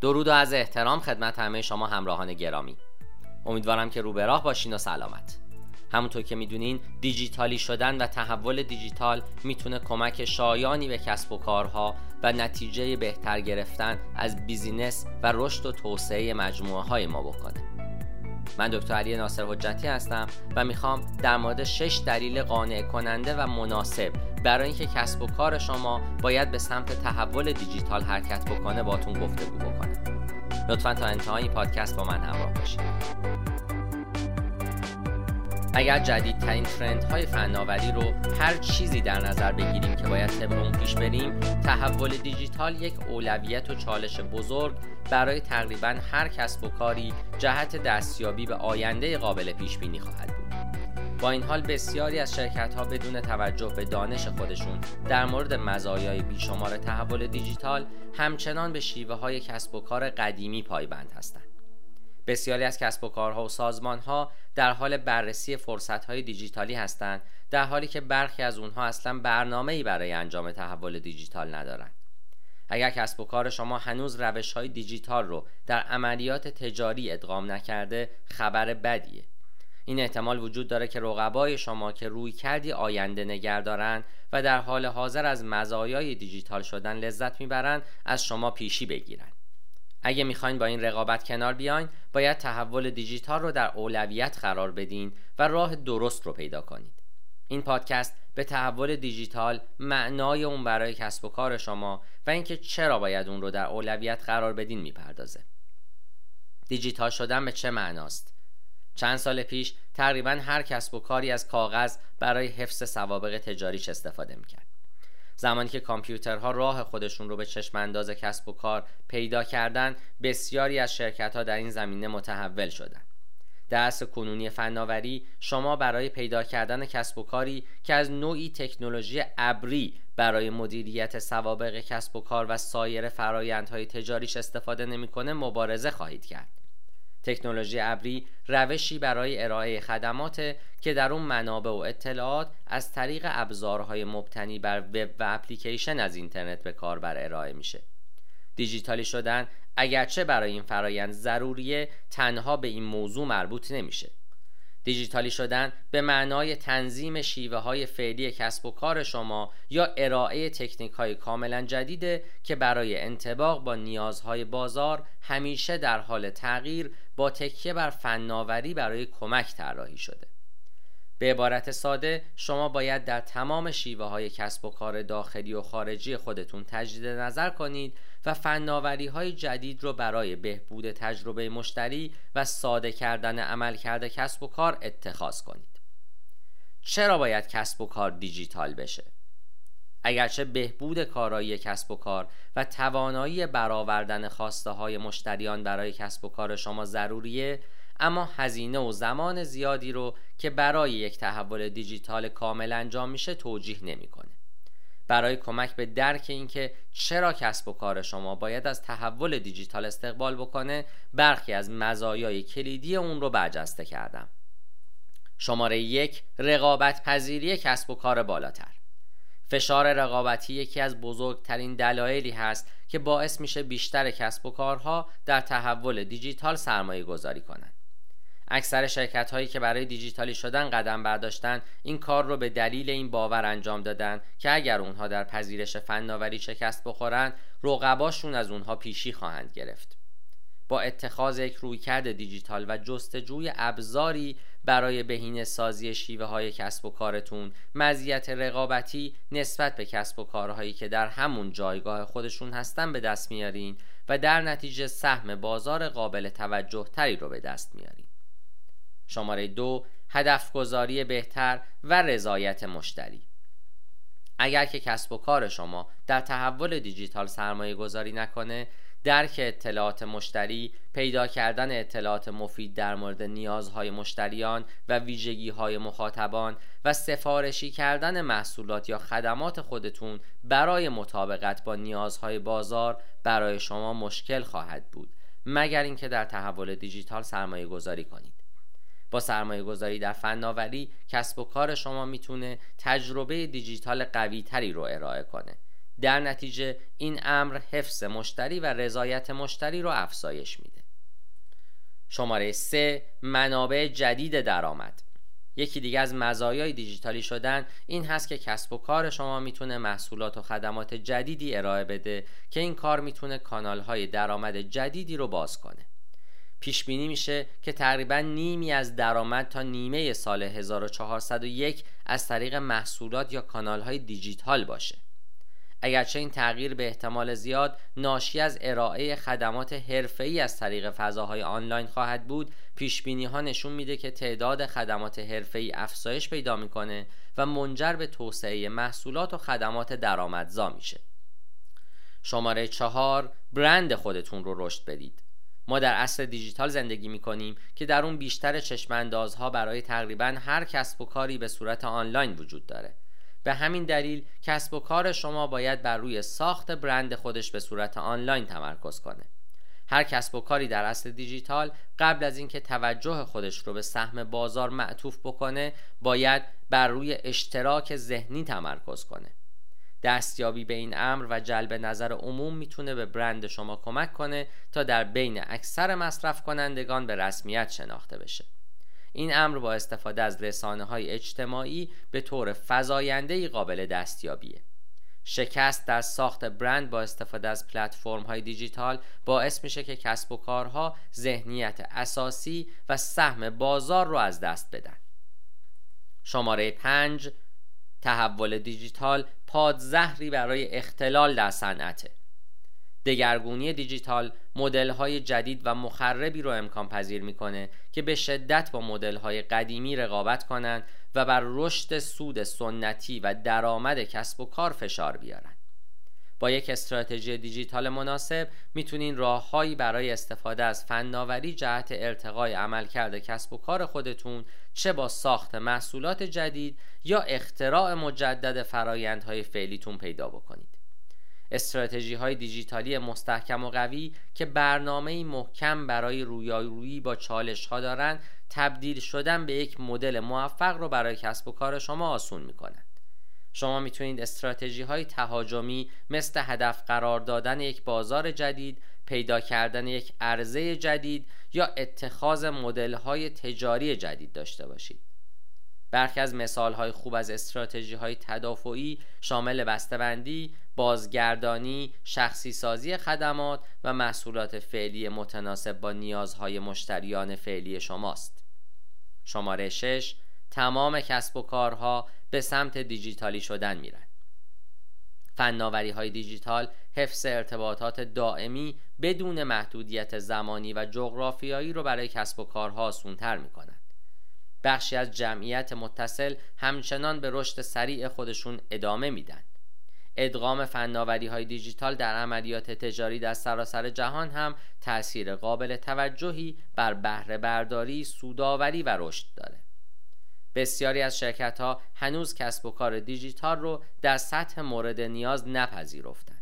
درود و عرض احترام خدمت همه شما همراهان گرامی. امیدوارم که رو به راه باشین و سلامت. همونطور که می‌دونین دیجیتالی شدن و تحول دیجیتال می‌تونه کمک شایانی به کسب و کارها و نتیجه بهتر گرفتن از business و رشد و توسعه مجموعه های ما بکنه. من دکتر علی ناصر حجتی هستم و می‌خوام در مورد شش دلیل قانع کننده و مناسب برای اینکه کسب و کار شما باید به سمت تحول دیجیتال حرکت بکنه باتون گفتگو بکنم. لطفا تا انتهای پادکست با من همراه باشید. اگر جدیدترین ترند های فناوری رو هر چیزی در نظر بگیریم که باید طبق اون پیش بریم تحول دیجیتال یک اولویت و چالش بزرگ برای تقریبا هر کسب و کاری جهت دستیابی به آینده قابل پیش بینی خواهد با این حال بسیاری از شرکت ها بدون توجه به دانش خودشون در مورد مزایای بیشمار تحول دیجیتال همچنان به شیوه های کسب و کار قدیمی پایبند هستند. بسیاری از کسب و کارها و سازمانها در حال بررسی فرصتهای دیجیتالی هستند در حالی که برخی از اونها اصلا برنامه برای انجام تحول دیجیتال ندارند. اگر کسب و کار شما هنوز روش های دیجیتال رو در عملیات تجاری ادغام نکرده خبر بدیه. این احتمال وجود داره که رقبای شما که روی کردی آینده نگر دارن و در حال حاضر از مزایای دیجیتال شدن لذت می‌برند از شما پیشی بگیرند اگه می‌خواین با این رقابت کنار بیاین باید تحول دیجیتال رو در اولویت قرار بدین و راه درست رو پیدا کنید. این پادکست به تحول دیجیتال معنای اون برای کسب و کار شما و اینکه چرا باید اون رو در اولویت قرار بدین می‌پردازه. دیجیتال شدن به چه معناست؟ چند سال پیش تقریبا هر کسب و کاری از کاغذ برای حفظ سوابق تجاریش استفاده می‌کرد. زمانی که کامپیوترها راه خودشون رو به چشم انداز کسب و کار پیدا کردن بسیاری از شرکت ها در این زمینه متحول شدند درس کنونی فناوری شما برای پیدا کردن کسب و کاری که از نوعی تکنولوژی ابری برای مدیریت سوابق کسب و کار و سایر فرایندهای تجاریش استفاده نمی‌کنه مبارزه خواهید کرد. تکنولوژی ابری روشی برای ارائه خدمات که در اون منابع و اطلاعات از طریق ابزارهای مبتنی بر وب و اپلیکیشن از اینترنت به کاربر ارائه میشه. دیجیتالی شدن اگرچه برای این فرایند ضروریه تنها به این موضوع مربوط نمیشه. دیجیتالی شدن به معنای تنظیم شیوه های فعلی کسب و کار شما یا ارائه تکنیک های کاملا جدیده که برای انتباق با نیازهای بازار همیشه در حال تغییر با تکیه بر فناوری برای کمک طراحی شده. به عبارت ساده شما باید در تمام شیوه های کسب و کار داخلی و خارجی خودتون تجدید نظر کنید و فناوری های جدید رو برای بهبود تجربه مشتری و ساده کردن عملکرد کسب و کار اتخاذ کنید. چرا باید کسب و کار دیجیتال بشه؟ اگرچه بهبود کارایی کسب و کار و توانایی برآوردن خواسته های مشتریان برای کسب و کار شما ضروریه اما هزینه و زمان زیادی رو که برای یک تحول دیجیتال کامل انجام میشه توجیه نمی‌کنه. برای کمک به درک اینکه چرا کسب و کار شما باید از تحول دیجیتال استقبال بکنه برخی از مزایای کلیدی اون رو برجسته کردم شماره یک رقابت پذیری کسب و کار بالاتر فشار رقابتی یکی از بزرگترین دلایلی هست که باعث میشه بیشتر کسب و کارها در تحول دیجیتال سرمایه گذاری کنند. اکثر شرکت هایی که برای دیجیتالی شدن قدم برداشتن این کار رو به دلیل این باور انجام دادن که اگر اونها در پذیرش فناوری شکست بخورند رقباشون از اونها پیشی خواهند گرفت. با اتخاذ یک رویکرد دیجیتال و جستجوی ابزاری برای بهینه سازی شیوه های کسب و کارتون. مزیت رقابتی نسبت به کسب و کارهایی که در همون جایگاه خودشون هستن به دست میارین و در نتیجه سهم بازار قابل توجه تری رو به دست میارین. شماره دو هدف گذاری بهتر و رضایت مشتری. اگر که کسب و کار شما در تحول دیجیتال سرمایه گذاری نکنه درک اطلاعات مشتری پیدا کردن اطلاعات مفید در مورد نیازهای مشتریان و ویژگی های مخاطبان و سفارشی کردن محصولات یا خدمات خودتون برای مطابقت با نیازهای بازار برای شما مشکل خواهد بود مگر اینکه در تحول دیجیتال سرمایه گذاری کنید. با سرمایه گذاری در فناوری کسب و کار شما می‌تونه تجربه دیجیتال قوی تری رو ارائه کنه. در نتیجه این امر حفظ مشتری و رضایت مشتری رو افزایش میده. شماره 3 منابع جدید درآمد. یکی دیگه از مزایای دیجیتالی شدن این هست که کسب و کار شما می‌تونه محصولات و خدمات جدیدی ارائه بده که این کار می‌تونه کانال های درآمد جدیدی رو باز کنه. پیش بینی میشه که تقریبا نیمی از درآمد تا نیمه سال 1401 از طریق محصولات یا کانال های دیجیتال باشه. اگرچه این تغییر به احتمال زیاد ناشی از ارائه خدمات حرفه‌ای از طریق فضاهای آنلاین خواهد بود پیش بینی ها نشون میده که تعداد خدمات حرفه‌ای افزایش پیدا می‌کنه و منجر به توسعه محصولات و خدمات درآمدزا میشه. شماره چهار برند خودتون رو رشد بدید. ما در عصر دیجیتال زندگی می کنیم که در اون بیشتر چشماندازها برای تقریبا هر کسب و کاری به صورت آنلاین وجود داره. به همین دلیل کسب و کار شما باید بر روی ساخت برند خودش به صورت آنلاین تمرکز کنه. هر کسب و کاری در اصل دیجیتال قبل از اینکه توجه خودش رو به سهم بازار معطوف بکنه باید بر روی اشتراک ذهنی تمرکز کنه. دستیابی به این امر و جلب نظر عموم می‌تونه به برند شما کمک کنه تا در بین اکثر مصرف کنندگان به رسمیت شناخته بشه. این امر با استفاده از رسانه های اجتماعی به طور فزاینده قابل دستیابیه. شکست در ساخت برند با استفاده از پلتفرم های دیجیتال باعث میشه که کسب و کارها ذهنیت اساسی و سهم بازار رو از دست بدن. شماره 5 تحول دیجیتال پادزهری برای اختلال در صنعته دگرگونی دیجیتال مدل های جدید و مخربی رو امکان پذیر می‌کنه که به شدت با مدل های قدیمی رقابت کنند و بر رشد سود سنتی و درآمد کسب و کار فشار بیارن. با یک استراتژی دیجیتال مناسب می‌تونین راههایی برای استفاده از فناوری جهت ارتقای عملکرد کسب و کار خودتون چه با ساخت محصولات جدید یا اختراع مجدد فرایندهای فعلیتون پیدا بکنید. استراتژی های دیجیتالی مستحکم و قوی که برنامه محکم برای رویارویی با چالش ها دارند تبدیل شدن به یک مدل موفق رو برای کسب و کار شما آسون می کنند. شما می‌تونید استراتژی های تهاجمی مثل هدف قرار دادن یک بازار جدید، پیدا کردن یک عرضه جدید یا اتخاذ مدل های تجاری جدید داشته باشید. برخی از مثال های خوب از استراتژی های تدافعی شامل بسته‌بندی، بازگردانی، شخصی سازی خدمات و محصولات فعلی متناسب با نیازهای مشتریان فعلی شماست. شماره 6 تمام کسب و کارها به سمت دیجیتالی شدن میرن. فناوری های دیجیتال حفظ ارتباطات دائمی بدون محدودیت زمانی و جغرافیایی رو برای کسب و کارها آسونتر می‌کنن. بخشی از جمعیت متصل همچنان به رشد سریع خودشون ادامه میدن ادغام فناوری های دیجیتال در عملیات تجاری در سراسر جهان هم تأثیر قابل توجهی بر بهره برداری، سوداوری و رشد داره. بسیاری از شرکت ها هنوز کسب و کار دیجیتال رو در سطح مورد نیاز نپذیرفتند.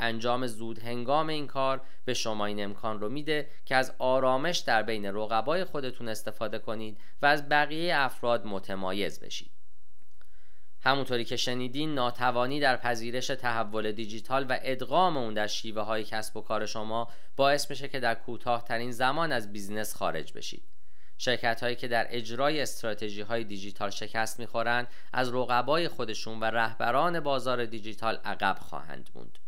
انجام زود هنگام این کار به شما این امکان رو میده که از آرامش در بین رقبای خودتون استفاده کنید و از بقیه افراد متمایز بشید. همونطوری که شنیدین ناتوانی در پذیرش تحول دیجیتال و ادغام اون در شیوه های کسب و کار شما باعث میشه که در کوتاهترین زمان از business خارج بشید. شرکت هایی که در اجرای استراتژی های دیجیتال شکست می‌خورند از رقبای خودشون و رهبران بازار دیجیتال عقب خواهند موند.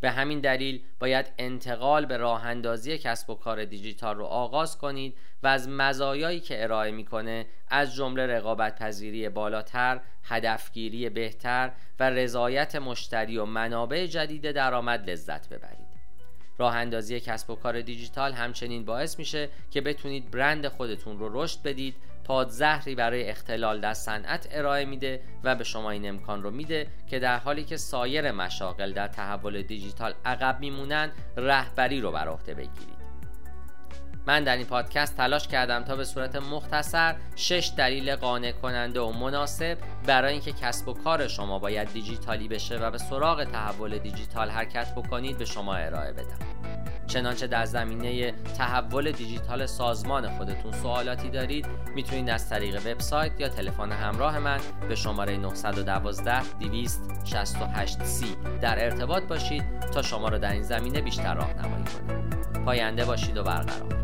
به همین دلیل باید انتقال به راه اندازی کسب و کار دیجیتال رو آغاز کنید و از مزایایی که ارائه می‌کنه از جمله رقابت پذیری بالاتر، هدفگیری بهتر و رضایت مشتری و منابع جدید درآمد لذت ببرید. راه اندازی کسب و کار دیجیتال همچنین باعث میشه که بتونید برند خودتون رو رشد بدید پادزهری برای اختلال در صنعت ارائه میده و به شما این امکان رو میده که در حالی که سایر مشاغل در تحول دیجیتال عقب میمونن رهبری رو بر عهده بگیرید. من در این پادکست تلاش کردم تا به صورت مختصر شش دلیل قانع کننده و مناسب برای اینکه کسب و کار شما باید دیجیتالی بشه و به سراغ تحول دیجیتال حرکت بکنید به شما ارائه بدم. چنانچه در زمینه تحول دیجیتال سازمان خودتون سوالاتی دارید می‌تونید از طریق وبسایت یا تلفن همراه من به شماره 912 268 c در ارتباط باشید تا شما را در این زمینه بیشتر راهنمایی کنم پاینده باشید و برقرار.